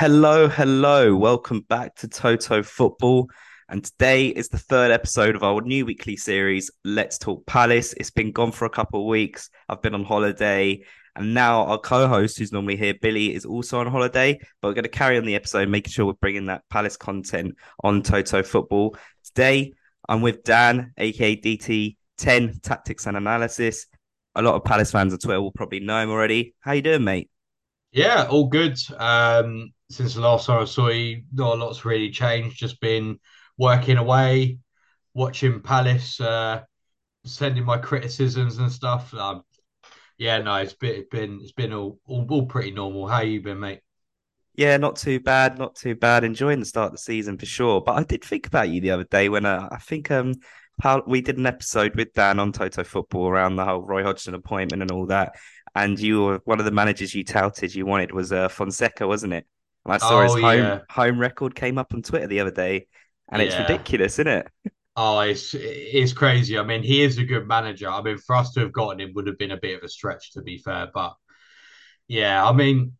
Hello, hello. Welcome back to Toto Football. And today is the third episode of our new weekly series, Let's Talk Palace. It's been gone for a couple of weeks. I've been on holiday. And now our co-host, who's normally here, Billy, is also on holiday. But we're going to carry on the episode, making sure we're bringing that Palace content on Toto Football. Today, I'm with Dan, aka DT10 Tactics and Analysis. A lot of Palace fans on Twitter will probably know him already. How you doing, mate? Yeah, all good. Um, since the last time I saw you, not a lot's really changed. Just been working away, watching Palace, uh, sending my criticisms and stuff. Um, yeah, no, it's been it's been it's been all, all all pretty normal. How you been, mate? Yeah, not too bad, not too bad. Enjoying the start of the season for sure. But I did think about you the other day when uh, I think um we did an episode with Dan on Toto Football around the whole Roy Hodgson appointment and all that. And you were one of the managers you touted you wanted was uh, Fonseca, wasn't it? And I saw his Oh home yeah, home record came up on Twitter the other day, and it's yeah. ridiculous, isn't it? Oh, it's it's crazy. I mean, he is a good manager. I mean, for us to have gotten him would have been a bit of a stretch, to be fair. But yeah, I mean,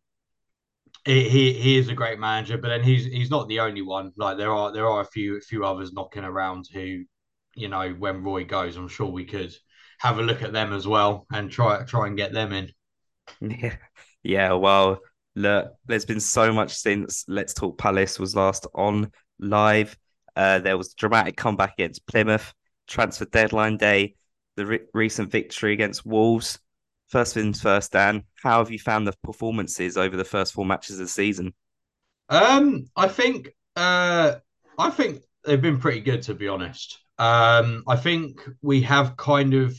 he he, he is a great manager. But then he's he's not the only one. Like there are there are a few a few others knocking around who you know, when Roy goes, I'm sure we could have a look at them as well and try try and get them in. Yeah, yeah. Well, look, there's been so much since Let's Talk Palace was last on live. Uh, there was a dramatic comeback against Plymouth, transfer deadline day, the re- recent victory against Wolves. First things first, Dan. How have you found the performances over the first four matches of the season? Um, I think uh, I think they've been pretty good to be honest. Um, I think we have kind of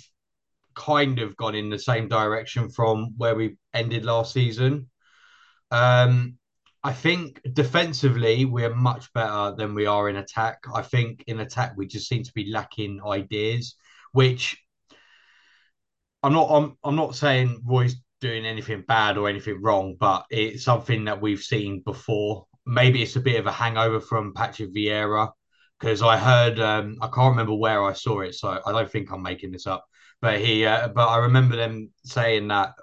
kind of gone in the same direction from where we ended last season. Um, I think defensively we're much better than we are in attack. I think in attack we just seem to be lacking ideas, which I'm not I'm I'm not saying Roy's doing anything bad or anything wrong, but it's something that we've seen before. Maybe it's a bit of a hangover from Patrick Vieira because I heard um, I can't remember where I saw it, so I don't think I'm making this up. But he, uh, but I remember them saying that,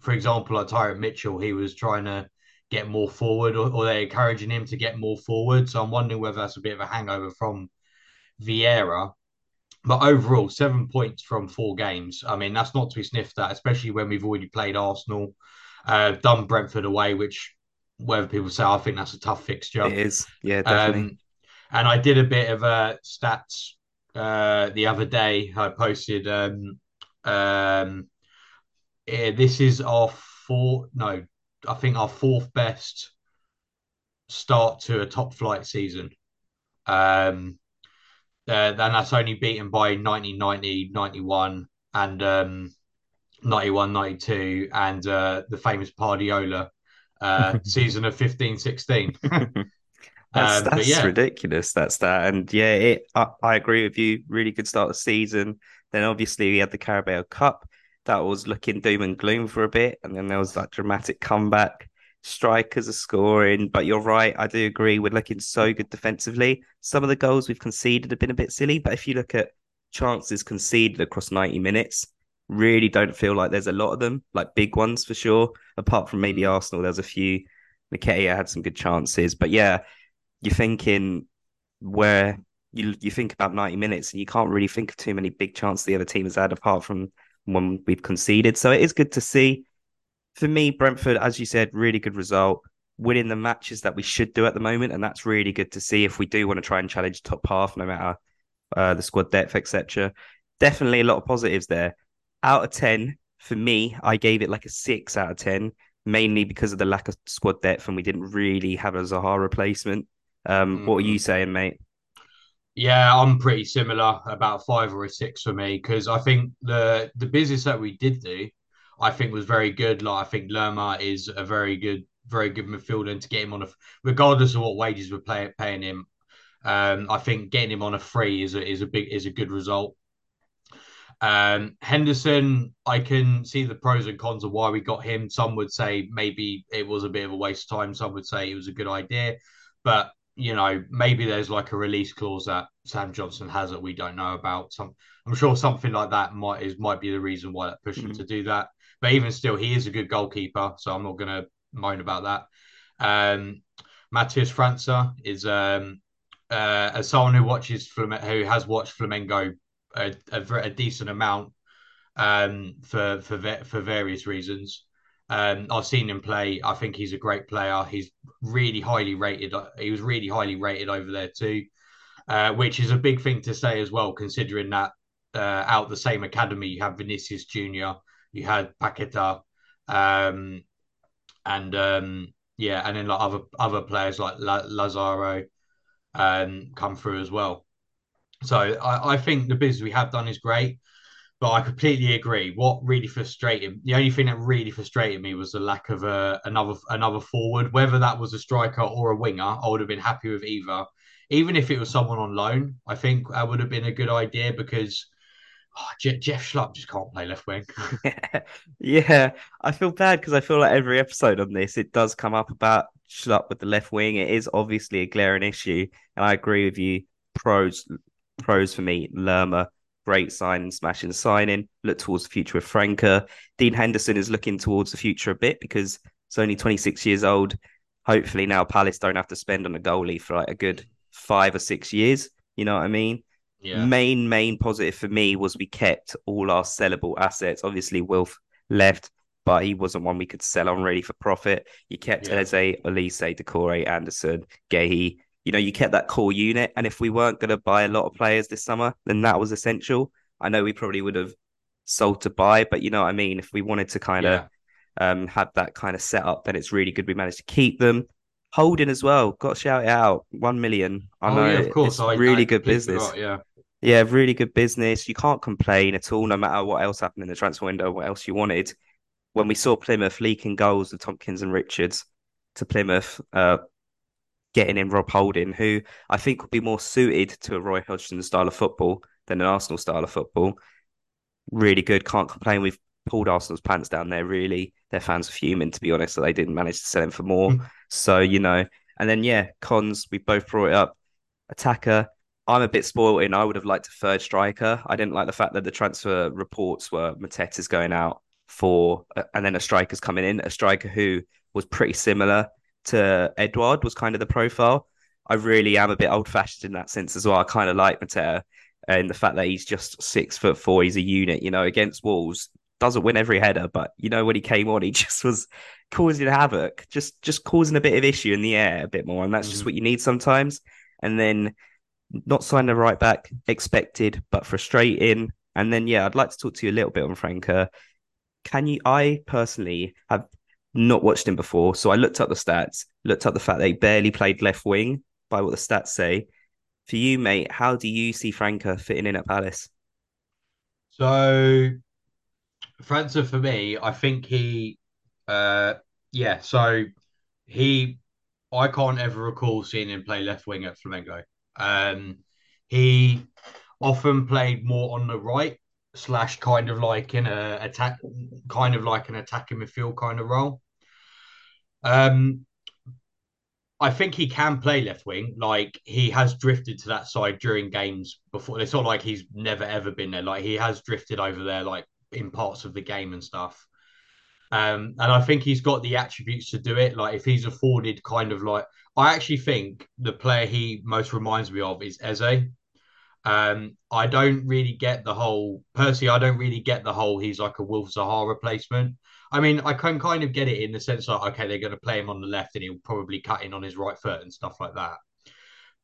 for example, like Tyrick Mitchell, he was trying to get more forward, or, or they're encouraging him to get more forward. So I'm wondering whether that's a bit of a hangover from Vieira but overall, seven points from four games. I mean, that's not to be sniffed at, especially when we've already played Arsenal, uh, done Brentford away, which whether people say I think that's a tough fixture. It is, yeah, definitely. Um, and I did a bit of uh, stats uh, the other day. I posted. Um, um, eh, this is our four. No, I think our fourth best start to a top flight season. Um, uh, and that's only beaten by 1990, 91, and um, 91, 92, and uh, the famous Pardiola uh, season of 15, 16. That's um, that's yeah, ridiculous. That's that, and yeah, it. I, I agree with you. Really good start of the season. Then obviously we had the Carabao Cup that was looking doom and gloom for a bit, and then there was that dramatic comeback. Strikers are scoring, but you're right. I do agree. We're looking so good defensively. Some of the goals we've conceded have been a bit silly, but if you look at chances conceded across 90 minutes, really don't feel like there's a lot of them, like big ones for sure. Apart from maybe Arsenal, there's a few. Nketiah had some good chances, but yeah, you're thinking where you you think about 90 minutes and you can't really think of too many big chances the other team has had apart from one we've conceded. So it is good to see. For me, Brentford, as you said, really good result, winning the matches that we should do at the moment, and that's really good to see if we do want to try and challenge top half, no matter uh, the squad depth, etc. Definitely a lot of positives there. Out of ten, for me, I gave it like a six out of ten, mainly because of the lack of squad depth, and we didn't really have a Zaha replacement. Um, what are you mm, saying, mate? Yeah, I'm pretty similar, about five or a six for me, because I think the the business that we did do, I think was very good. Like I think Lerma is a very good, very good midfielder, and to get him on a, regardless of what wages we're pay, paying him, um, I think getting him on a free is a is a big is a good result. Um, Henderson, I can see the pros and cons of why we got him. Some would say maybe it was a bit of a waste of time. Some would say it was a good idea. But, you know, maybe there's like a release clause that Sam Johnstone has that we don't know about. Some I'm sure something like that might is might be the reason why that pushed him Mhm. to do that. But even still, he is a good goalkeeper, so I'm not gonna moan about that. Um, Matheus França is um, uh, as someone who watches Flam- who has watched Flamengo a, a, a decent amount um, for for for various reasons. Um, I've seen him play. I think he's a great player. He's really highly rated. He was really highly rated over there too, uh, which is a big thing to say as well, considering that uh, out the same academy you have Vinicius Junior, you had Paqueta, um, and um, yeah, and then like other other players like Lazaro um, come through as well. So I, I think the business we have done is great, but I completely agree. What really frustrated the only thing that really frustrated me was the lack of a, another another forward. Whether that was a striker or a winger, I would have been happy with either. Even if it was someone on loan, I think that would have been a good idea because oh, Jeff Schlupp just can't play left wing. yeah. yeah, I feel bad because I feel like every episode on this it does come up about Schlupp with the left wing. It is obviously a glaring issue, and I agree with you. Pros, pros for me, Lerma, great signing, smashing signing. Look towards the future with Franca. Dean Henderson is looking towards the future a bit because he's only 26 years old. Hopefully now Palace don't have to spend on a goalie for like a good five or six years. You know what I mean? Yeah. Main main positive for me was we kept all our sellable assets. Obviously, Wilf left, but he wasn't one we could sell on really for profit. You kept yeah. Eze, Olise, Doucouré, Anderson, Guéhi. You know, you kept that core unit. And if we weren't going to buy a lot of players this summer, then that was essential. I know we probably would have sold to buy, but you know what I mean? If we wanted to kind of yeah. um, have that kind of setup, then it's really good we managed to keep them. Holding as well, got to shout it out. One million. I oh, know yeah, of course. I, really I good business. Forgot, yeah. Yeah, really good business. You can't complain at all, no matter what else happened in the transfer window, what else you wanted. When we saw Plymouth leaking goals with Tomkins and Richards to Plymouth, uh, getting in Rob Holding, who I think would be more suited to a Roy Hodgson style of football than an Arsenal style of football. Really good. Can't complain. We've pulled Arsenal's pants down there, really. Their fans are fuming, to be honest, that they didn't manage to sell him for more. Mm. so, you know, and then, yeah, cons, we both brought it up. Attacker, I'm a bit spoiled in. I would have liked a third striker. I didn't like the fact that the transfer reports were Mateta's going out for, and then a striker's coming in, a striker who was pretty similar to Edouard, was kind of the profile. I really am a bit old fashioned in that sense as well. I kind of like Mateta and the fact that he's just six foot four, he's a unit, you know, against Wolves. Doesn't win every header, but you know when he came on, he just was causing havoc, just just causing a bit of issue in the air a bit more, and that's mm-hmm. just what you need sometimes. And then not signing a right back, expected but frustrating. And then, yeah, I'd like to talk to you a little bit on Franca. Can you? I personally have not watched him before, so I looked up the stats, looked up the fact he barely played left wing by what the stats say. For you, mate, how do you see Franca fitting in at Palace? So, Franca, for me, I think he, uh, yeah, so he, I can't ever recall seeing him play left wing at Flamengo. Um, he often played more on the right slash kind of like in a attack, kind of like an attacking midfield kind of role. Um, I think he can play left wing. Like he has drifted to that side during games before. It's not like he's never ever been there. Like he has drifted over there, like in parts of the game and stuff. Um, and I think he's got the attributes to do it. Like if he's afforded kind of like I actually think the player he most reminds me of is Eze. Um, I don't really get the whole Percy. I don't really get the whole he's like a Wilf Zaha replacement. I mean, I can kind of get it in the sense that okay, they're going to play him on the left and he'll probably cut in on his right foot and stuff like that.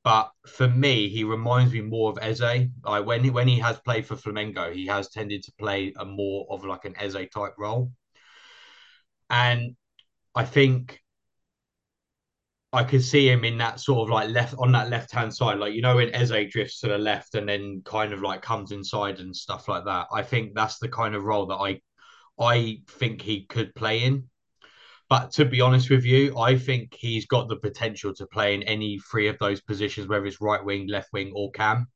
But for me, he reminds me more of Eze. Like when he, when he has played for Flamengo, he has tended to play a more of like an Eze type role. And I think I could see him in that sort of like left on that left hand side, like you know when Eze drifts to the left and then kind of like comes inside and stuff like that. I think that's the kind of role that I I think he could play in. But to be honest with you, I think he's got the potential to play in any three of those positions, whether it's right wing, left wing, or cam.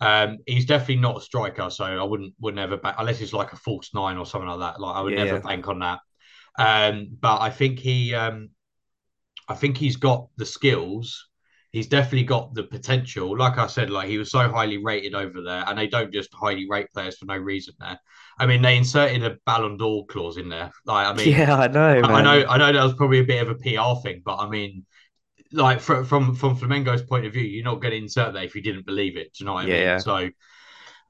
Um, he's definitely not a striker, so I wouldn't would never back unless it's like a false nine or something like that. Like I would yeah, never yeah. bank on that. Um, but I think he um, I think he's got the skills he's definitely got the potential. Like I said, like he was so highly rated over there, and they don't just highly rate players for no reason there. I mean, they inserted a Ballon d'Or clause in there. Like, I mean, yeah, I know, I, I know, I know that was probably a bit of a PR thing, but I mean, like from from from Flamengo's point of view, you're not going to insert that if you didn't believe it. Do you know what I yeah. mean? So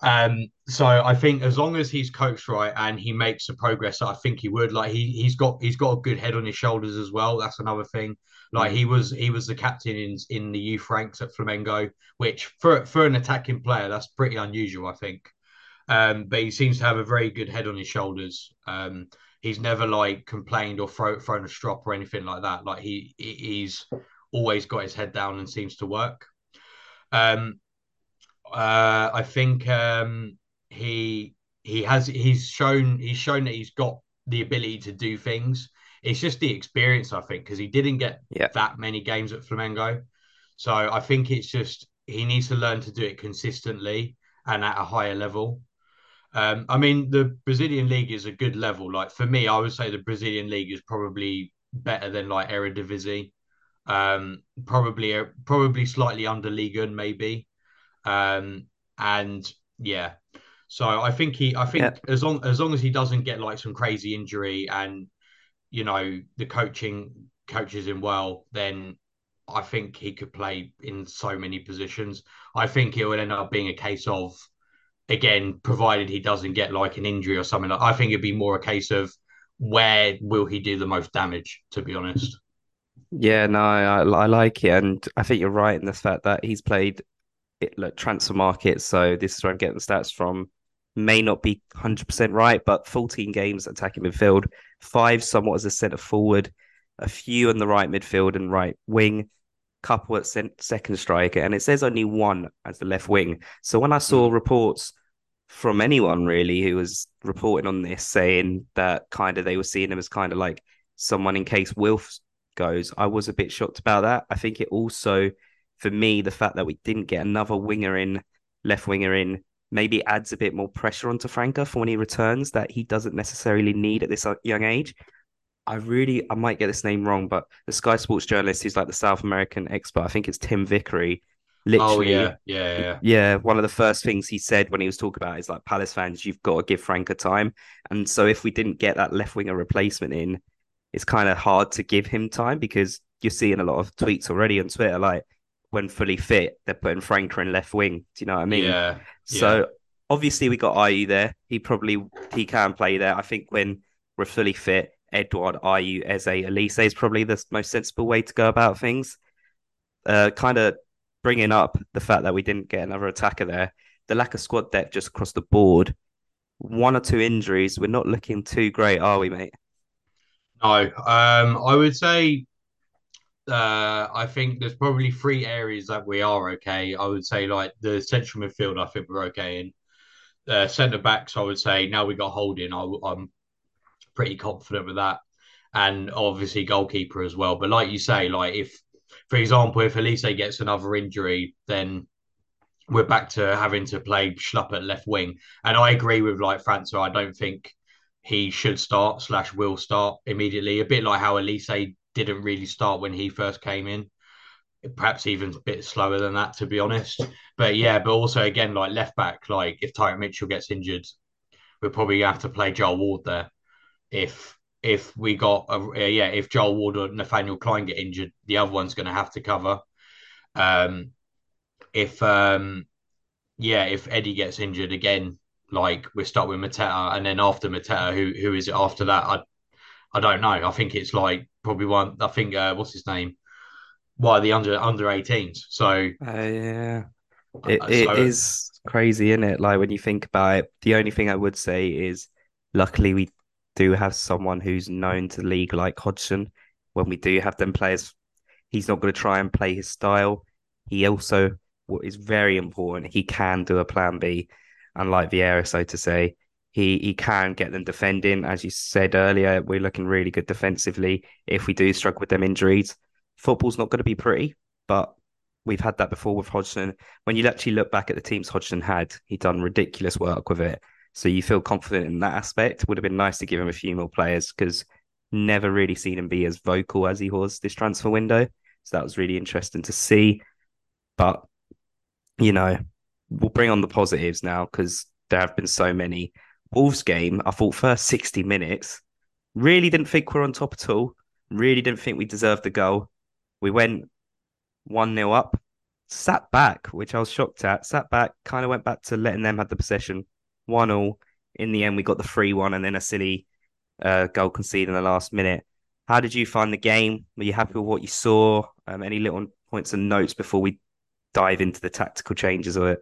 um, so I think as long as he's coached right and he makes the progress I think he would, like he he's got he's got a good head on his shoulders as well. That's another thing. Like he was he was the captain in in the youth ranks at Flamengo, which for for an attacking player that's pretty unusual, I think. Um, but he seems to have a very good head on his shoulders. Um, he's never like complained or throw, thrown a strop or anything like that. Like he he's always got his head down and seems to work. Um, uh, I think um, he he has he's shown he's shown that he's got the ability to do things. It's just the experience, I think, because he didn't get yeah. that many games at Flamengo. So I think it's just he needs to learn to do it consistently and at a higher level. Um, I mean, the Brazilian league is a good level. Like for me, I would say the Brazilian league is probably better than like Eredivisie. Um, probably probably slightly under Liga, maybe. Um, and yeah, so I think he, I think yeah. as long as long as he doesn't get like some crazy injury and you know the coaching coaches him well, then I think he could play in so many positions. I think it will end up being a case of again, provided he doesn't get like an injury or something. Like, I think it'd be more a case of where will he do the most damage, to be honest. Yeah, no, I, I like it, and I think you're right in the fact that he's played it, like Transfermarkt. So this is where I'm getting the stats from. May not be 100% right, but 14 games attacking midfield, five somewhat as a centre forward, a few on the right midfield and right wing, couple at second striker, and it says only one as the left wing. So when I saw mm. reports from anyone really who was reporting on this saying that kind of they were seeing him as kind of like someone in case Wilf goes, I was a bit shocked about that. I think it also for me, the fact that we didn't get another winger in, left winger in, maybe adds a bit more pressure onto Franca for when he returns that he doesn't necessarily need at this young age. I really, I might get this name wrong, but the Sky Sports journalist who's like the South American expert, I think it's Tim Vickery. Literally, oh, yeah. yeah, yeah, yeah. One of the first things he said when he was talking about is like Palace fans, you've got to give Franca time. And so if we didn't get that left winger replacement in, it's kind of hard to give him time because you're seeing a lot of tweets already on Twitter like when fully fit, they're putting Franca in left wing. Do you know what I mean? Yeah. So yeah. obviously we got Ayew there. He probably he can play there. I think when we're fully fit, Edouard, Ayew, Eze, Olise is probably the most sensible way to go about things. Uh, kind of bringing up the fact that we didn't get another attacker there, the lack of squad depth just across the board, one or two injuries. We're not looking too great, are we, mate? No, um, I would say uh, I think there's probably three areas that we are okay. I would say like the central midfield, I think we're okay in. Uh, centre backs, I would say now we got holding. I, am pretty confident with that, and obviously goalkeeper as well. But like you say, like if, for example, if Olise gets another injury, then we're back to having to play Schlupp at left wing. And I agree with like França. I don't think he should start slash will start immediately. A bit like how Olise didn't really start when he first came in. Perhaps even a bit slower than that, to be honest. But yeah, but also again, like left back, like if Tyrick Mitchell gets injured, we're probably gonna have to play Joel Ward there. If if we got a, uh, yeah, if Joel Ward or Nathaniel Klein get injured, the other one's gonna have to cover. Um, if um, yeah, if Eddie gets injured again, like we're stuck with Mateta, and then after Mateta, who who is it after that? I I don't know. I think it's like probably one. I think uh, what's his name? Why the under under 18s? So uh, yeah, it, it so, is crazy, isn't it? Like when you think about it, the only thing I would say is, luckily we do have someone who's known to the league like Hodgson. When we do have them players, he's not going to try and play his style. He also, what is very important, he can do a plan B, unlike Vieira, so to say. He he can get them defending. As you said earlier, we're looking really good defensively. If we do struggle with them injuries, football's not going to be pretty, but we've had that before with Hodgson. When you actually look back at the teams Hodgson had, he done ridiculous work with it. So you feel confident in that aspect. Would have been nice to give him a few more players because never really seen him be as vocal as he was this transfer window. So that was really interesting to see. But, you know, we'll bring on the positives now because there have been so many. Wolves game, I thought first 60 minutes, really didn't think we are on top at all. Really didn't think we deserved the goal. We went 1 0 up, sat back, which I was shocked at, sat back, kind of went back to letting them have the possession. 1 all. In the end, we got the free one and then a silly uh, goal conceded in the last minute. How did you find the game? Were you happy with what you saw? Um, any little points and notes before we dive into the tactical changes of it?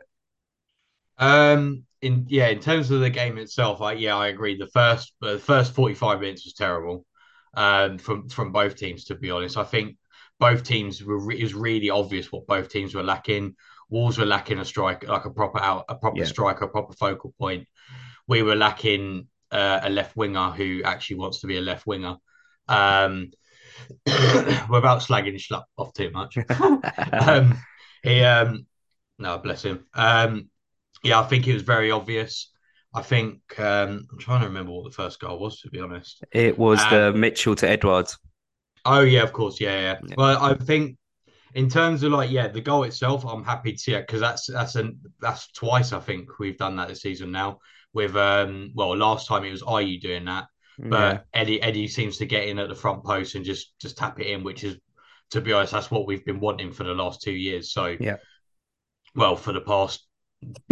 Um, in yeah, in terms of the game itself, I yeah, I agree. The first the first forty five minutes was terrible, um, from from both teams. To be honest, I think both teams were re- it was really obvious what both teams were lacking. Wolves were lacking a strike, like a proper out, a proper yeah. striker, a proper focal point. We were lacking uh, a left winger who actually wants to be a left winger. Um, without slagging Schlupp off too much. um, he, um, no, bless him. Um, yeah, I think it was very obvious. I think um, I'm trying to remember what the first goal was. To be honest, it was um, the Mitchell to Edwards. Oh yeah, of course, yeah, yeah, yeah. Well, I think in terms of like, yeah, the goal itself, I'm happy to see it because that's that's an that's twice I think we've done that this season now. With um, well, last time it was Ayew doing that, but yeah. Eddie Eddie seems to get in at the front post and just just tap it in, which is, to be honest, that's what we've been wanting for the last two years. So yeah, well, for the past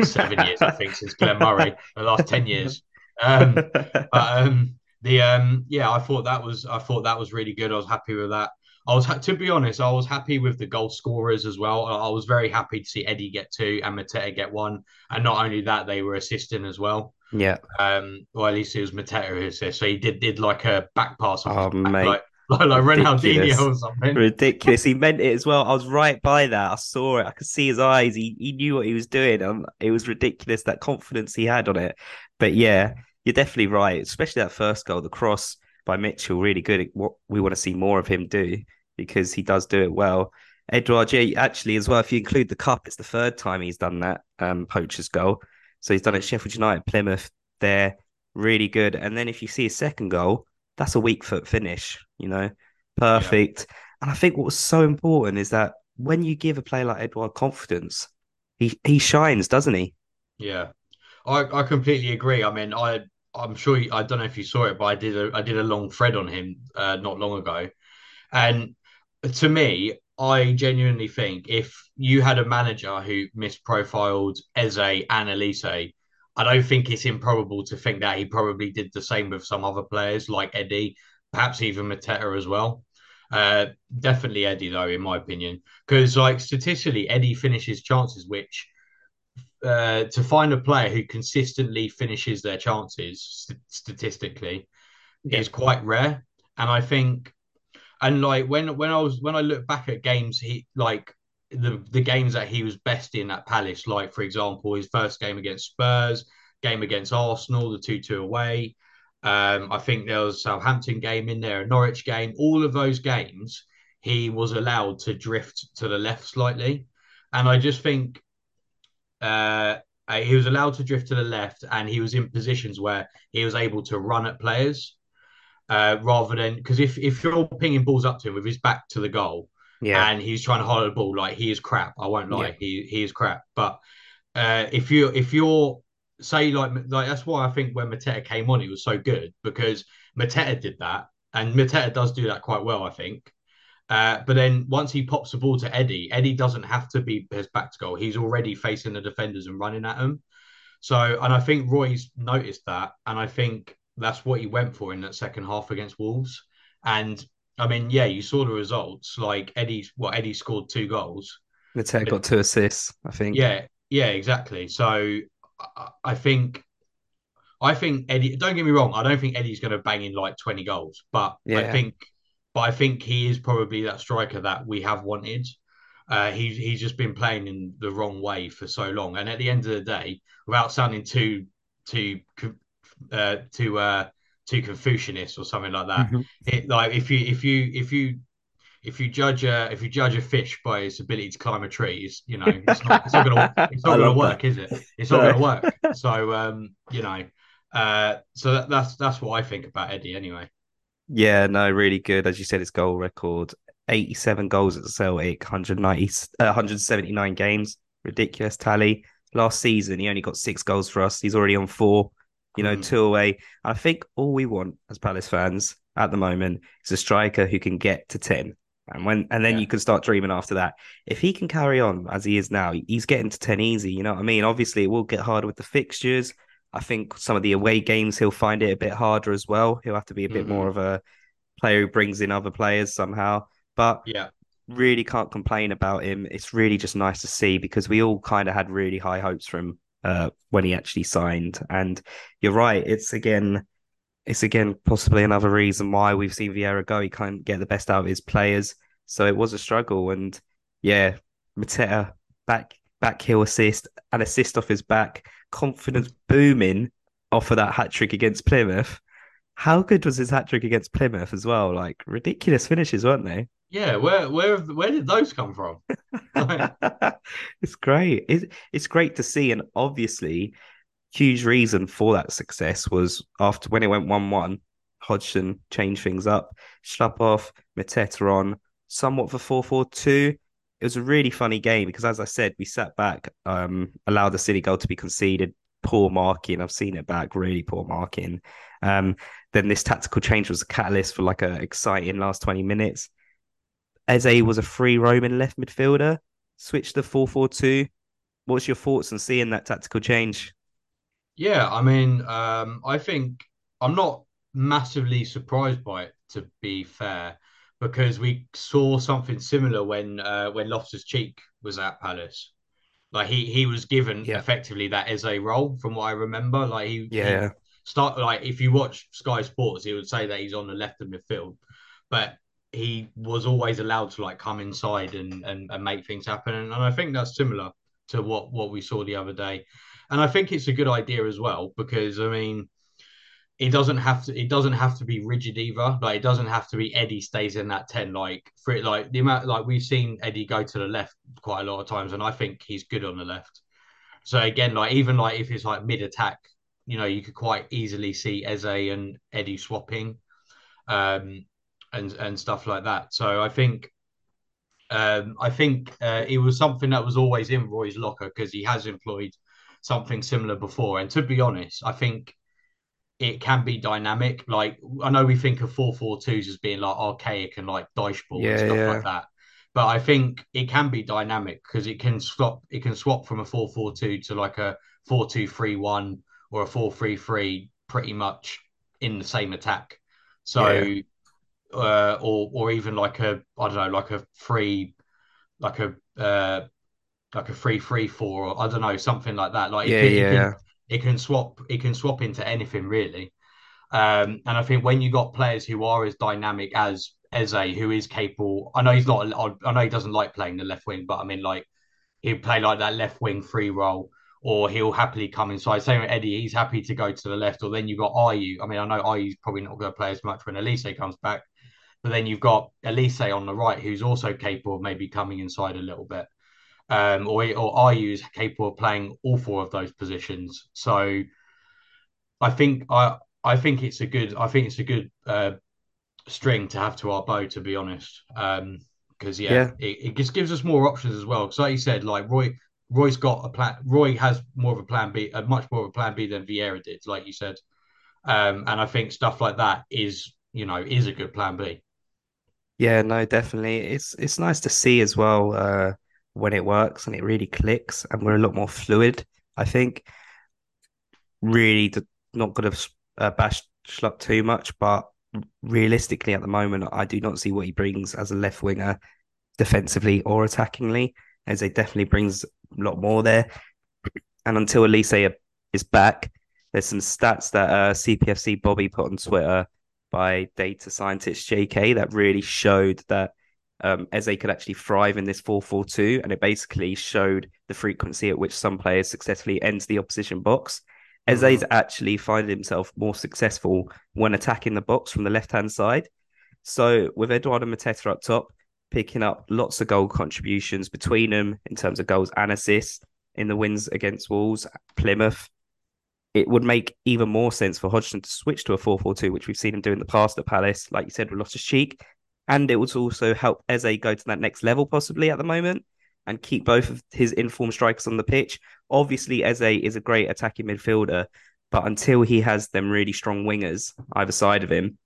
seven years, I think, since Glenn Murray, the last ten years. Um, but um, the um, yeah, I thought that was I thought that was really good. I was happy with that. I was to be honest, I was happy with the goal scorers as well. I was very happy to see Eddie get two and Mateta get one, and not only that, they were assisting as well. Yeah. Um. Well, at least it was Mateta who assisted, so he did did like a back pass. Oh back, mate. Like, like, like Ronaldinho or something. Ridiculous. He meant it as well. I was right by that. I saw it. I could see his eyes. He he knew what he was doing. Um, it was ridiculous that confidence he had on it. But yeah, you're definitely right. Especially that first goal, the cross by Mitchell, really good. What we want to see more of him do because he does do it well. Edouard, actually, as well, if you include the cup, it's the third time he's done that um, poacher's goal. So he's done it Sheffield United, Plymouth. They're really good. And then if you see his second goal, that's a weak foot finish, you know, perfect. Yeah. And I think what was so important is that when you give a player like Edouard confidence, he he shines, doesn't he? Yeah, I, I completely agree. I mean, I I'm sure you, I don't know if you saw it, but I did a I did a long thread on him uh, not long ago, and to me, I genuinely think if you had a manager who misprofiled Eze and Olise, I don't think it's improbable to think that he probably did the same with some other players like Eddie, perhaps even Mateta as well. Uh, definitely Eddie though, in my opinion, because like statistically, Eddie finishes chances which uh, to find a player who consistently finishes their chances st- statistically yeah. is quite rare. And I think, and like when when I was when I look back at games, he like the the games that he was best in at Palace, like for example his first game against Spurs, game against Arsenal, the two two away. Um, I think there was Southampton game in there, a Norwich game. All of those games, he was allowed to drift to the left slightly, and I just think uh, uh, he was allowed to drift to the left, and he was in positions where he was able to run at players uh, rather than because if if you're pinging balls up to him with his back to the goal, yeah, and he's trying to hold the ball like he is crap. I won't lie, yeah. he he is crap. But uh, if you if you're say like like that's why I think when Mateta came on, he was so good because Mateta did that, and Mateta does do that quite well, I think. Uh, but then once he pops the ball to Eddie, Eddie doesn't have to be his back to goal. He's already facing the defenders and running at them. So, and I think Roy's noticed that, and I think that's what he went for in that second half against Wolves. And I mean, yeah, you saw the results. Like Eddie, well, Eddie scored two goals. Mateta got two assists, I think. Yeah, yeah, exactly. So I think, I think Eddie. Don't get me wrong. I don't think Eddie's going to bang in like twenty goals, but yeah. I think but I think he is probably that striker that we have wanted. Uh, he's he's just been playing in the wrong way for so long, and at the end of the day, without sounding too too uh, too uh, too Confucianist or something like that, mm-hmm. it, like if you if you if you if you judge a if you judge a fish by its ability to climb a tree, it's, you know it's not, it's not gonna it's not gonna work, that. is it? It's not gonna work. So um, you know, uh, so that, that's that's what I think about Eddie anyway. Yeah, no, really good. As you said, his goal record 87 goals at Celtic, 190, uh, 179 games. Ridiculous tally. Last season, he only got six goals for us. He's already on four, you know, mm. two away. I think all we want as Palace fans at the moment is a striker who can get to 10. And when and then yeah. you can start dreaming after that. If he can carry on as he is now, he's getting to 10 easy. You know what I mean? Obviously, it will get harder with the fixtures. I think some of the away games he'll find it a bit harder as well. He'll have to be a bit mm-hmm. more of a player who brings in other players somehow. But yeah, really can't complain about him. It's really just nice to see because we all kind of had really high hopes from uh, when he actually signed. And you're right, it's again, it's again possibly another reason why we've seen Vieira go. He can't get the best out of his players, so it was a struggle. And yeah, Mateta back back heel assist, an assist off his back, confidence booming off of that hat trick against Plymouth. How good was his hat trick against Plymouth as well? Like ridiculous finishes, weren't they? Yeah, where where where did those come from? it's great. It's, it's great to see, and obviously, huge reason for that success was after when it went one-one. Hodgson changed things up. Schlupp Mateta on, somewhat for four-four-two. It was a really funny game because, as I said, we sat back, um, allowed the City goal to be conceded. Poor marking. I've seen it back. Really poor marking. Um, then this tactical change was a catalyst for like an exciting last twenty minutes. Eze was a free roaming left midfielder, switched to 4 4 2. What's your thoughts on seeing that tactical change? Yeah, I mean, um, I think I'm not massively surprised by it, to be fair, because we saw something similar when uh, when Loftus Cheek was at Palace. Like he he was given yeah. effectively that Eze role, from what I remember. Like he yeah. He start like if you watch Sky Sports, he would say that he's on the left of midfield, but he was always allowed to like come inside and, and, and make things happen. And, and I think that's similar to what, what we saw the other day. And I think it's a good idea as well, because I mean, it doesn't have to it doesn't have to be rigid either. Like it doesn't have to be Eddie stays in that 10. Like for it, like the amount like we've seen Eddie go to the left quite a lot of times, and I think he's good on the left. So again, like even like if it's like mid attack, you know, you could quite easily see Eze and Eddie swapping. Um, and and stuff like that. So I think um, I think uh, it was something that was always in Roy's locker because he has employed something similar before. And to be honest, I think it can be dynamic. Like I know we think of four four twos as being like archaic and like dice ball yeah, and stuff yeah. like that. But I think it can be dynamic because it can swap it can swap from a four four two to like a four two three one or a four three three pretty much in the same attack. So yeah uh, or or even like a I don't know, like a free, like a uh, like a free free four, or I don't know, something like that. Like yeah, it, can, yeah, it, can, it can swap, it can swap into anything really. Um, and I think when you got players who are as dynamic as Eze, who is capable, I know he's not, I know he doesn't like playing the left wing, but I mean, like he'll play like that left wing free role, or he'll happily come inside. Same with Eddie, he's happy to go to the left, or then you've got Ayew. I mean, I know Ayew's probably not going to play as much when Olise comes back, but then you've got Olise on the right, who's also capable of maybe coming inside a little bit. Um, or or Ayew is capable of playing all four of those positions. So I think I I think it's a good I think it's a good uh, string to have to our bow to be honest. Um, because yeah, yeah. It, it, just gives us more options as well. Because like you said, like Roy Roy's got a plan. Roy has more of a plan B, a much more of a plan B than Vieira did, like you said. Um, and I think stuff like that is you know is a good plan B. Yeah, no, definitely. It's it's nice to see as well uh, when it works and it really clicks, and we're a lot more fluid. I think really not going to uh, bash Schlupp too much, but realistically at the moment, I do not see what he brings as a left winger, defensively or attackingly. Eze definitely brings a lot more there. And until Olise is back, there's some stats that uh, CPFC Bobby put on Twitter by data scientist JK that really showed that um, Eze could actually thrive in this 4-4-2 and it basically showed the frequency at which some players successfully ends the opposition box. Eze's mm-hmm. actually finding himself more successful when attacking the box from the left-hand side. So with Eduardo Mateta up top, picking up lots of goal contributions between them in terms of goals and assists in the wins against Wolves, Plymouth, it would make even more sense for Hodgson to switch to a 4-4-2, which we've seen him do in the past at Palace, like you said, with Loftus Cheek. and it would also help Eze go to that next level possibly at the moment and keep both of his informed strikers on the pitch. Obviously, Eze is a great attacking midfielder, but until he has them really strong wingers either side of him,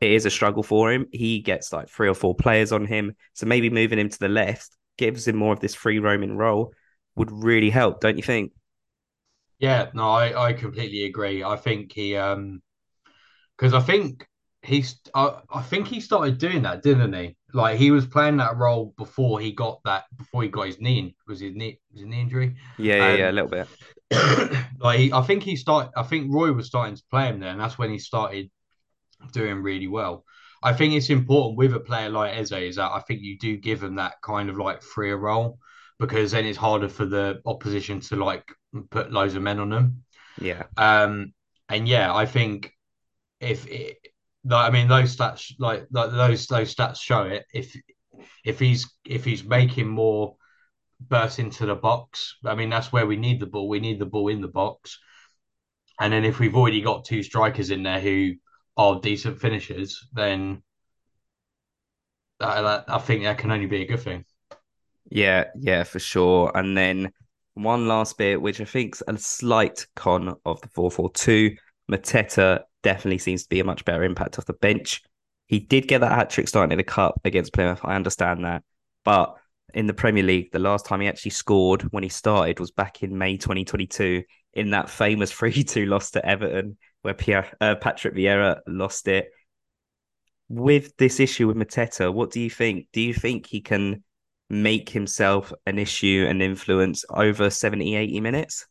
it is a struggle for him. He gets like three or four players on him. So maybe moving him to the left gives him more of this free roaming role would really help, don't you think? Yeah, no, I, I completely agree. I think he um because I think he's I, I think he started doing that, didn't he? Like he was playing that role before he got that before he got his knee was his knee was his knee injury. Yeah, yeah, um, yeah, a little bit. like he, I think he started I think Roy was starting to play him there, and that's when he started doing really well. I think it's important with a player like Eze is that I think you do give him that kind of like freer role because then it's harder for the opposition to like put loads of men on them. Yeah. Um. And yeah, I think if it, I mean those stats like, like those those stats show it. If if he's if he's making more bursts into the box, I mean that's where we need the ball. We need the ball in the box. And then if we've already got two strikers in there who are decent finishers, then that, I think that can only be a good thing. Yeah, yeah, for sure. And then one last bit, which I think's a slight con of the 4-4-2. Mateta definitely seems to be a much better impact off the bench. He did get that hat trick starting in the cup against Plymouth. I understand that. But in the Premier League, the last time he actually scored when he started was back in May 2022 in that famous 3 2 loss to Everton where Pierre, uh, Patrick Vieira lost it. With this issue with Mateta, what do you think? Do you think he can make himself an issue and influence over 70, 80 minutes?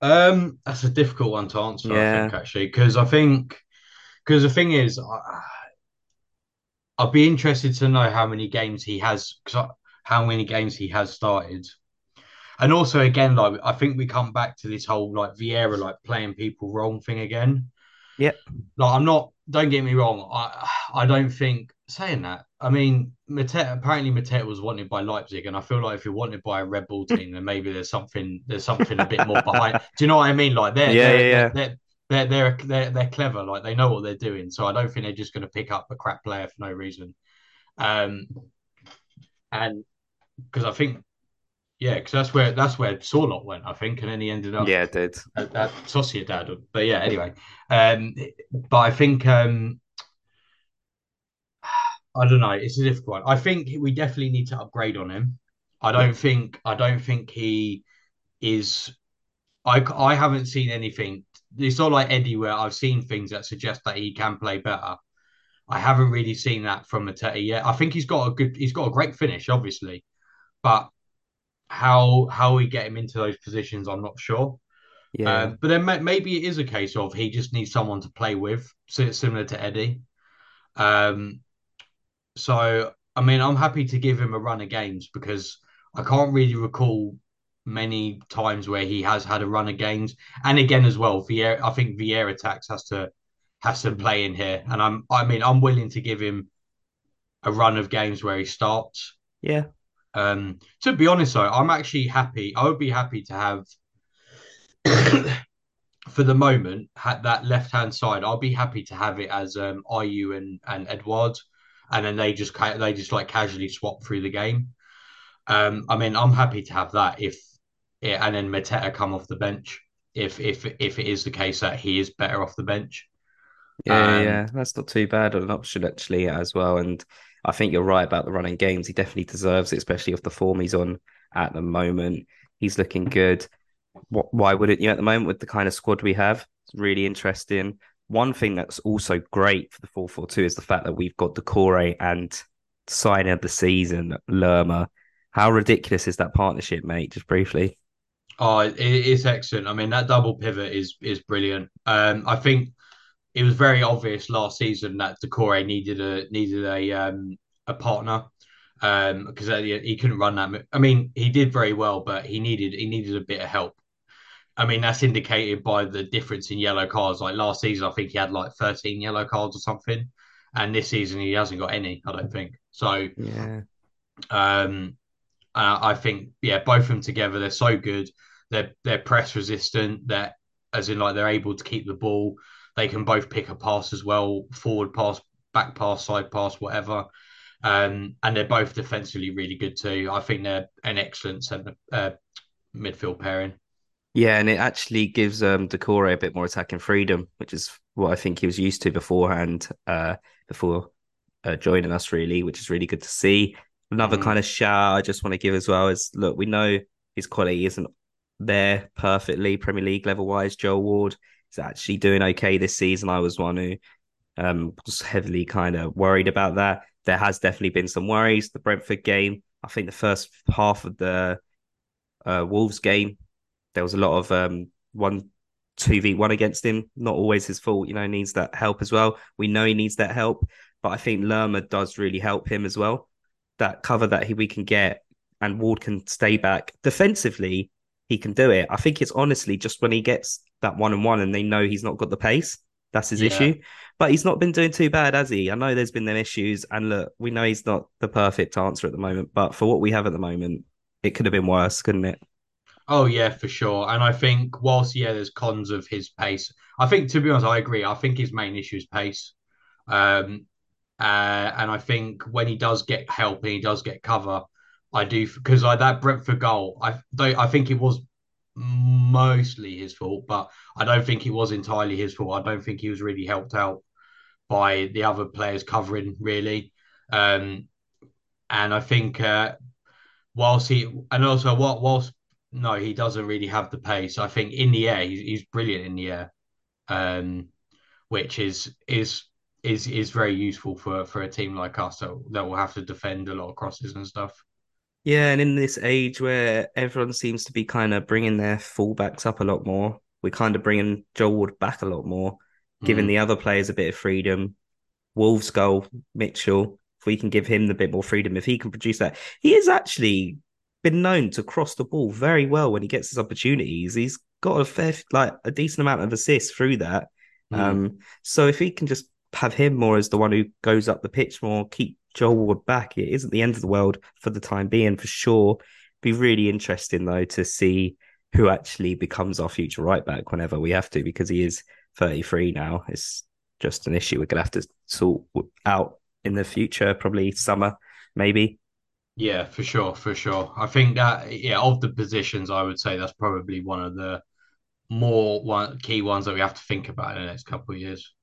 Um, that's a difficult one to answer, yeah. I think, actually, because I think because the thing is, I, I'd be interested to know how many games he has, because how many games he has started and also again, like I think we come back to this whole like Vieira like playing people wrong thing again. Yep. Like I'm not. Don't get me wrong. I I don't think saying that. I mean, Mateta, apparently Mateta was wanted by Leipzig, and I feel like if you're wanted by a Red Bull team, then maybe there's something there's something a bit more behind. Do you know what I mean? Like they're yeah, they're, yeah, yeah. They're, they're, they're they're they're clever. Like they know what they're doing. So I don't think they're just going to pick up a crap player for no reason. Um, and because I think yeah, because that's where that's where Sorloth went, I think, and then he ended up yeah, it did at, at Sociedad. But yeah, anyway, um, but I think um, I don't know. It's a difficult one. I think we definitely need to upgrade on him. I don't think I don't think he is. I I haven't seen anything. It's not like Eddie where I've seen things that suggest that he can play better. I haven't really seen that from Mateta yet. I think he's got a good, he's got a great finish, obviously, but how how we get him into those positions, I'm not sure. Yeah. Um, but then maybe it is a case of he just needs someone to play with, similar to Eddie. Um, so I mean, I'm happy to give him a run of games because I can't really recall many times where he has had a run of games. And again, as well, Vieira, I think Vieira tax has to has to play in here. And I'm, I mean, I'm willing to give him a run of games where he starts. Yeah. Um, to be honest, though, I'm actually happy. I would be happy to have, for the moment, that left hand side. I'll be happy to have it as um, Ayew and and Edouard, and then they just they just like casually swap through the game. Um, I mean, I'm happy to have that if, yeah, and then Mateta come off the bench if if if it is the case that he is better off the bench. Yeah, um, yeah, that's not too bad an option actually as well. And I think you're right about the running games. He definitely deserves it, especially off the form he's on at the moment. He's looking good. Why wouldn't you at the moment with the kind of squad we have? It's really interesting. One thing that's also great for the 4 4 2 is the fact that we've got Doucouré and signing of the season, Lerma. How ridiculous is that partnership, mate? Just briefly. Oh, it is excellent. I mean, that double pivot is is brilliant. Um, I think it was very obvious last season that Doucouré needed a needed a um, a partner because um, he couldn't run that. I mean, he did very well, but he needed he needed a bit of help. I mean, that's indicated by the difference in yellow cards. Like last season, I think he had like 13 yellow cards or something, and this season he hasn't got any. I don't think so. Yeah. Um, uh, I think yeah, both of them together, they're so good. They're they're press resistant. They're as in like they're able to keep the ball. They can both pick a pass as well, forward pass, back pass, side pass, whatever. Um, and they're both defensively really good too. I think they're an excellent centre uh, midfield pairing. Yeah, and it actually gives um Doucouré a bit more attacking freedom, which is what I think he was used to beforehand, uh, before uh, joining us, really, which is really good to see. Another mm. kind of shout I just want to give as well is look, we know his quality isn't there perfectly Premier League level wise. Joel Ward is actually doing okay this season. I was one who um, was heavily kind of worried about that. There has definitely been some worries. The Brentford game, I think the first half of the uh, Wolves game, there was a lot of um, one two v one against him. Not always his fault, you know. Needs that help as well. We know he needs that help, but I think Lerma does really help him as well. That cover that he, we can get, and Ward can stay back defensively he can do it. I think it's honestly just when he gets that one and one and they know he's not got the pace. That's his yeah. issue. But he's not been doing too bad, has he? I know there's been them issues, and look, we know he's not the perfect answer at the moment. But for what we have at the moment, it could have been worse, couldn't it? Oh yeah, for sure. And I think whilst yeah, there's cons of his pace. I think to be honest, I agree. I think his main issue is pace. Um, uh, and I think when he does get help and he does get cover, I do because like that Brentford goal, I I think it was mostly his fault, but I don't think it was entirely his fault. I don't think he was really helped out by the other players covering really. Um, and I think uh, whilst he and also what whilst no, he doesn't really have the pace. I think in the air he's, he's brilliant in the air, um, which is is is is very useful for for a team like us that, that will have to defend a lot of crosses and stuff. Yeah, and in this age where everyone seems to be kind of bringing their fullbacks up a lot more, we're kind of bringing Joel Ward back a lot more, giving mm. the other players a bit of freedom. Wolves goal, Mitchell, if we can give him the bit more freedom, if he can produce that, he is actually been known to cross the ball very well when he gets his opportunities. He's got a fair, like a decent amount of assists through that. Mm. Um, so if he can just have him more as the one who goes up the pitch more, keep Joel Ward back, it isn't the end of the world for the time being, for sure. Be really interesting though to see who actually becomes our future right back whenever we have to, because he is 33 now. It's just an issue we're gonna have to sort out in the future, probably summer, maybe. Yeah, for sure, for sure. I think that yeah, of the positions, I would say that's probably one of the more one key ones that we have to think about in the next couple of years.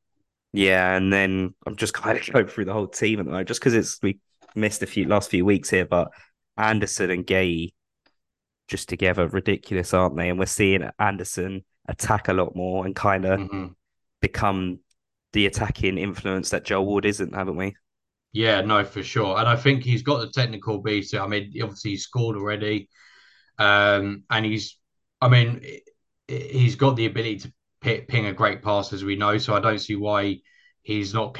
Yeah, and then I'm just kind of going through the whole team at the moment, just because it's we missed a few last few weeks here, but Andersen and Guéhi just together ridiculous, aren't they? And we're seeing Andersen attack a lot more and kind of mm-hmm. become the attacking influence that Joel Ward isn't, haven't we? Yeah, no, for sure. And I think he's got the technical beast. I mean, obviously he's scored already. Um, and he's, I mean, he's got the ability to ping a great pass, as we know. So I don't see why he's not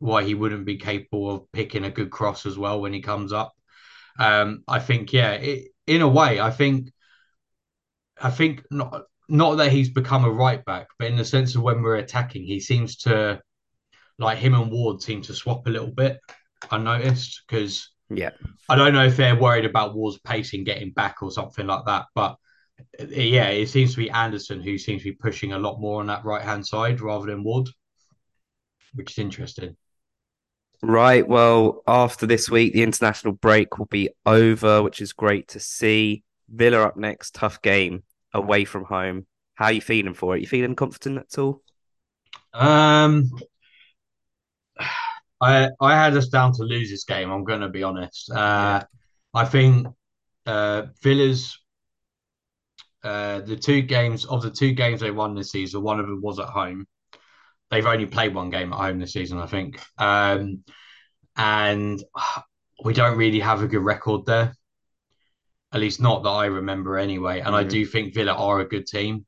why he wouldn't be capable of picking a good cross as well when he comes up. Um, I think, yeah, it, in a way, I think, I think not not that he's become a right back, but in the sense of when we're attacking, he seems to like him and Ward seem to swap a little bit. I noticed because yeah, I don't know if they're worried about Ward's pacing getting back or something like that, but yeah, it seems to be Andersen who seems to be pushing a lot more on that right hand side rather than Ward, which is interesting. Right. Well, after this week, the international break will be over, which is great to see. Villa up next, tough game away from home. How are you feeling for it? You feeling confident at all? Um, I I had us down to lose this game. I'm going to be honest. Uh, yeah. I think uh, Villa's uh, the two games of the two games they won this season, one of them was at home. They've only played one game at home this season, I think. Um, and we don't really have a good record there. At least not that I remember anyway. And mm-hmm. I do think Villa are a good team.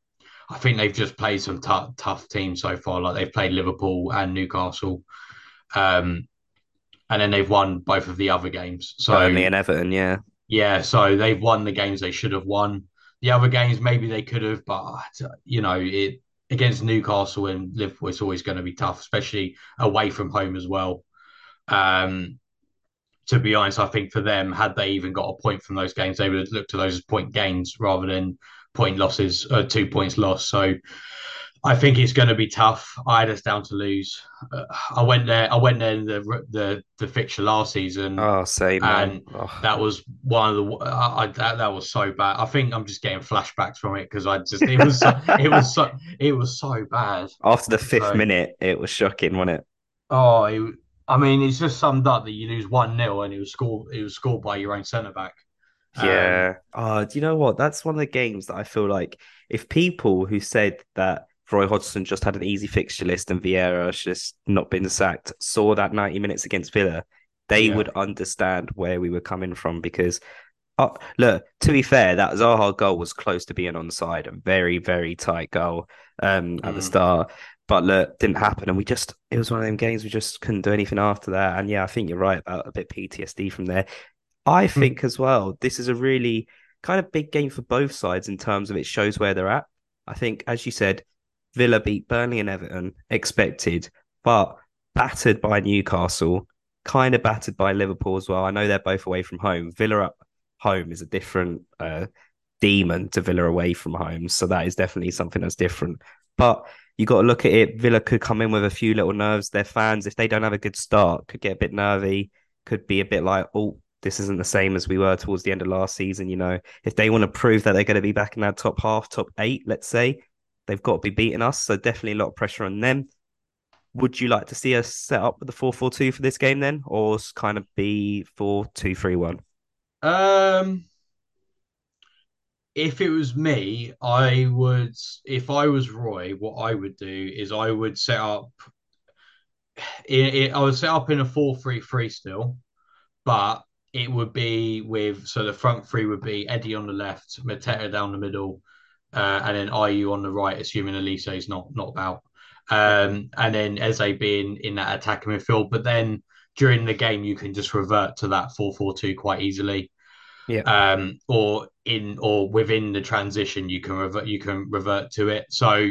I think they've just played some tough tough teams so far. Like they've played Liverpool and Newcastle. Um, and then they've won both of the other games. So Burnley and Everton, yeah. Yeah, so they've won the games they should have won. The other games maybe they could have, but you know, it against Newcastle and Liverpool, it's always going to be tough, especially away from home as well. Um, to be honest, I think for them, had they even got a point from those games, they would have looked at those as point gains rather than point losses, uh, two points lost. So I think it's going to be tough. I had us down to lose. Uh, I went there. I went there in the the the fixture last season, Oh, same and Oh, that was one of the. I, I that, that was so bad. I think I'm just getting flashbacks from it because I just it was so, it was so it was so bad. after the fifth So minute, it was shocking, wasn't it? oh, it, I mean, it's just summed up that you lose one 0 and it was scored. It was scored by your own centre back. Um, Yeah. Oh, do you know what? That's one of the games that I feel like if people who said that Roy Hodgson just had an easy fixture list and Vieira should just not been sacked saw that 90 minutes against Villa, they yeah. would understand where we were coming from because uh, look, to be fair, that Zaha goal was close to being onside, a very, very tight goal um at the Mm. start. But look, didn't happen. And we just it was one of them games we just couldn't do anything after that. And yeah, I think you're right about a bit PTSD from there. I think as well, this is a really kind of big game for both sides in terms of it shows where they're at. I think, as you said, Villa beat Burnley and Everton, expected, but battered by Newcastle, kind of battered by Liverpool as well. I know they're both away from home. Villa at home is a different uh, demon to Villa away from home. So that is definitely something that's different. But you got to look at it. Villa could come in with a few little nerves. Their fans, if they don't have a good start, could get a bit nervy, could be a bit like, oh, this isn't the same as we were towards the end of last season. You know, if they want to prove that they're going to be back in that top half, top eight, let's say, they've got to be beating us. So definitely a lot of pressure on them. Would you like to see us set up with the 4 4 2 for this game then, or kind of be 4 2 3 1? Um, if it was me, I would. If I was Roy, what I would do is I would set up. It, it, I would set up in a four-three-three still, but it would be with so the front three would be Eddie on the left, Mateta down the middle, uh, and then Ayew on the right, assuming Olise is not not about, um, and then Eze being in that attacking midfield. But then during the game, you can just revert to that four-four-two quite easily Yeah. um, or in or within the transition you can revert you can revert to it. So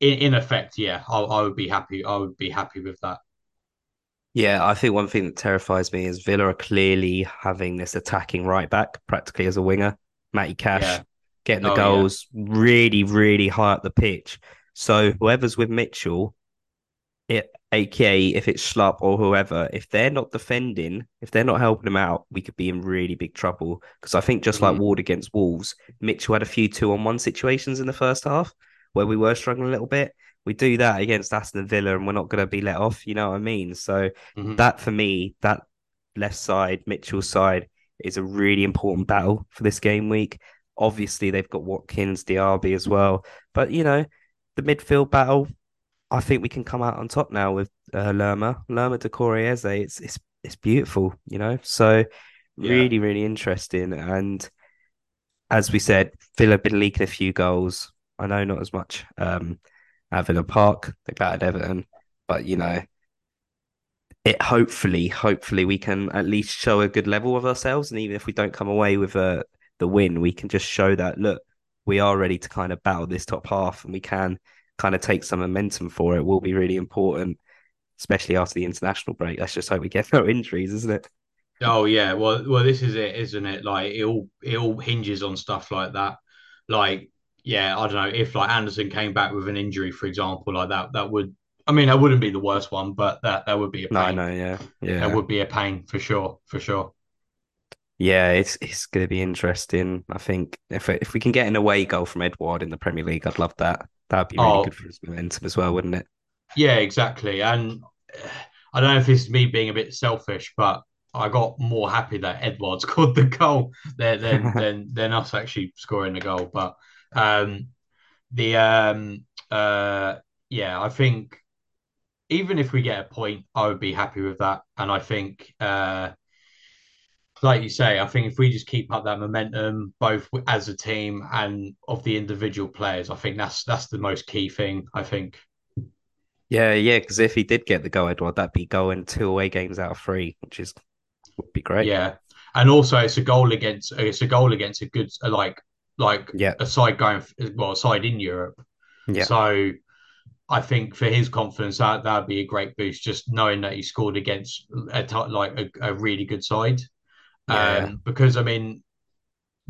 in, in effect, yeah, I, I would be happy. I would be happy with that. Yeah, I think one thing that terrifies me is Villa are clearly having this attacking right back practically as a winger. Matty Cash Yeah. Getting the Oh yeah. goals really, really high up the pitch. So whoever's with Mitchell, it aka if it's Schlupp or whoever, if they're not defending, if they're not helping him out, we could be in really big trouble. Because I think just like Mhm. Ward against Wolves, Mitchell had a few two on one situations in the first half where we were struggling a little bit. We do that against Aston Villa and we're not going to be let off. You know what I mean? So Mhm. that for me, that left side, Mitchell's side, is a really important battle for this game week. Obviously, they've got Watkins, Diaby as well. But, you know, the midfield battle, I think we can come out on top now with uh, Lerma, Lerma de Eze. It's it's it's beautiful, you know. So Yeah. really, really interesting. And as we said, Villa have been leaking a few goals. I know not as much um, at Villa Park. They battered Everton, but you know, it hopefully, hopefully we can at least show a good level of ourselves. And even if we don't come away with uh, the win, we can just show that look, we are ready to kind of battle this top half, and we can kind of take some momentum for it. Will be really important, especially after the international break. Let's just hope we get no injuries, isn't it? Oh yeah. Well, well, this is it, isn't it? Like it all it all hinges on stuff like that. Like yeah, I don't know if like Andersen came back with an injury, for example, like that. That would. I mean, that wouldn't be the worst one, but that that would be a No, I pain. know, yeah, That yeah. would be a pain for sure, for sure. Yeah, it's it's going to be interesting. I think if if we can get an away goal from Edouard in the Premier League, I'd love that. That'd be really Oh good for his momentum as well, wouldn't it? Yeah, exactly. And I don't know if this is me being a bit selfish, but I got more happy that Edouard scored the goal than than than, than us actually scoring the goal. But um, the um, uh, yeah, I think even if we get a point, I would be happy with that. And I think, uh, like you say, I think if we just keep up that momentum, both as a team and of the individual players, I think that's that's the most key thing. I think. Yeah, yeah. Because if he did get the goal, Edouard, that'd be going two away games out of three, which is would be great. Yeah, and also it's a goal against it's a goal against a good like like Yeah, a side going well a side in Europe. yeah, So I think for his confidence that that'd be a great boost just knowing that he scored against a t- like a, a really good side. Yeah, Um, because I mean,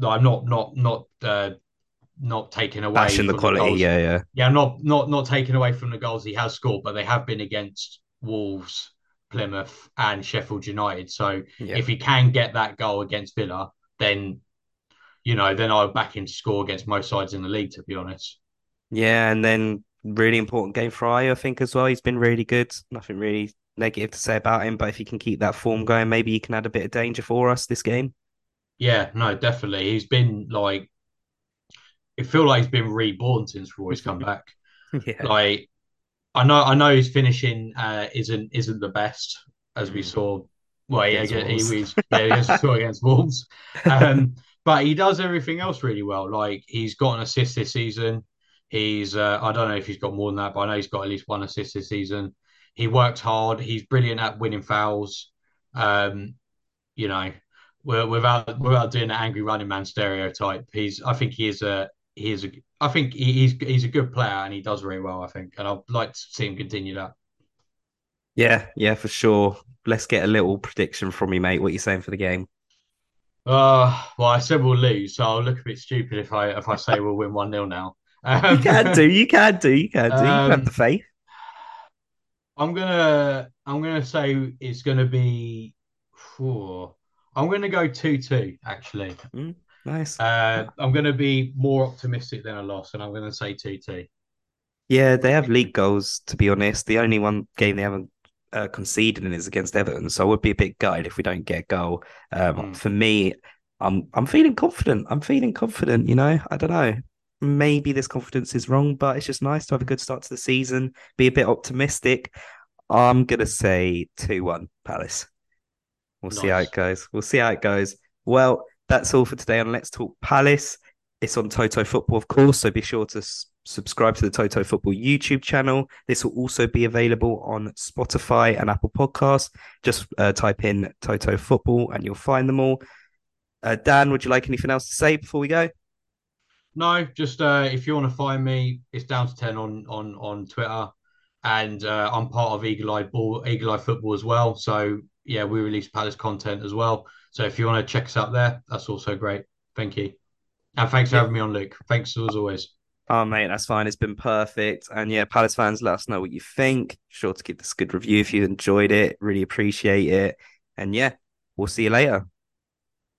I'm not not not uh, not taking away bashing the quality. goals. yeah, yeah. yeah, not not not taking away from the goals he has scored, but they have been against Wolves, Plymouth, and Sheffield United. So Yeah. if he can get that goal against Villa, then you know, then I'll back him to score against most sides in the league. To be honest, Yeah, and then really important game for Ayew, I think, as well. He's been really good. Nothing really negative to say about him, but if he can keep that form going, maybe he can add a bit of danger for us this game. yeah, no, definitely, he's been like, it feel like he's been reborn since Roy's come back. Yeah. Like, I know, I know his finishing uh, isn't isn't the best as we Mm. saw. Well, yeah, he Wolves. was yeah, he saw against Wolves. Um, but he does everything else really well. Like he's got an assist this season. He's uh, I don't know if he's got more than that, but I know he's got at least one assist this season. He works hard. He's brilliant at winning fouls. Um, you know, without without doing the angry running man stereotype, he's I think he is a he is a I think he, he's he's a good player and he does very well. I think, and I'd like to see him continue that. Yeah, yeah, for sure. Let's get a little prediction from you, mate. What are you saying for the game? Uh, well, I said we'll lose, so I'll look a bit stupid if I if I say we'll win one 0 now. Um, You can do, you can do, you can do. You can have Um, the faith. I'm gonna I'm gonna say it's gonna be. Four. I'm gonna go two two actually. Nice. Uh, I'm gonna be more optimistic than a loss, and I'm gonna say two two. Yeah, they have league goals, to be honest. The only one game they haven't uh, conceded in is against Everton. So I would be a bit gutted if we don't get a goal. Um, Mm. For me, I'm I'm feeling confident. I'm feeling confident, you know. I don't know. Maybe this confidence is wrong, but it's just nice to have a good start to the season, be a bit optimistic. I'm gonna say 2-1 Palace. We'll see how it goes. We'll see how it goes. Well, that's all for today on Let's Talk Palace. It's on Toto Football, of course, so be sure to s- subscribe to the Toto Football YouTube channel. This will also be available on Spotify and Apple Podcasts. Just uh, type in Toto Football and you'll find them all. Uh, Dan, would you like anything else to say before we go? No, just uh, if you want to find me, it's down to ten on on on Twitter, and uh, I'm part of Eagle Eye Ball, Eagle Eye Football as well. So yeah, we release Palace content as well. So if you want to check us out there, that's also great. Thank you, and thanks for Yeah. having me on, Luke. Thanks as always. Oh, mate, that's fine. It's been perfect. And yeah, Palace fans, let us know what you think. Sure to give this a good review if you enjoyed it. Really appreciate it. And yeah, we'll see you later.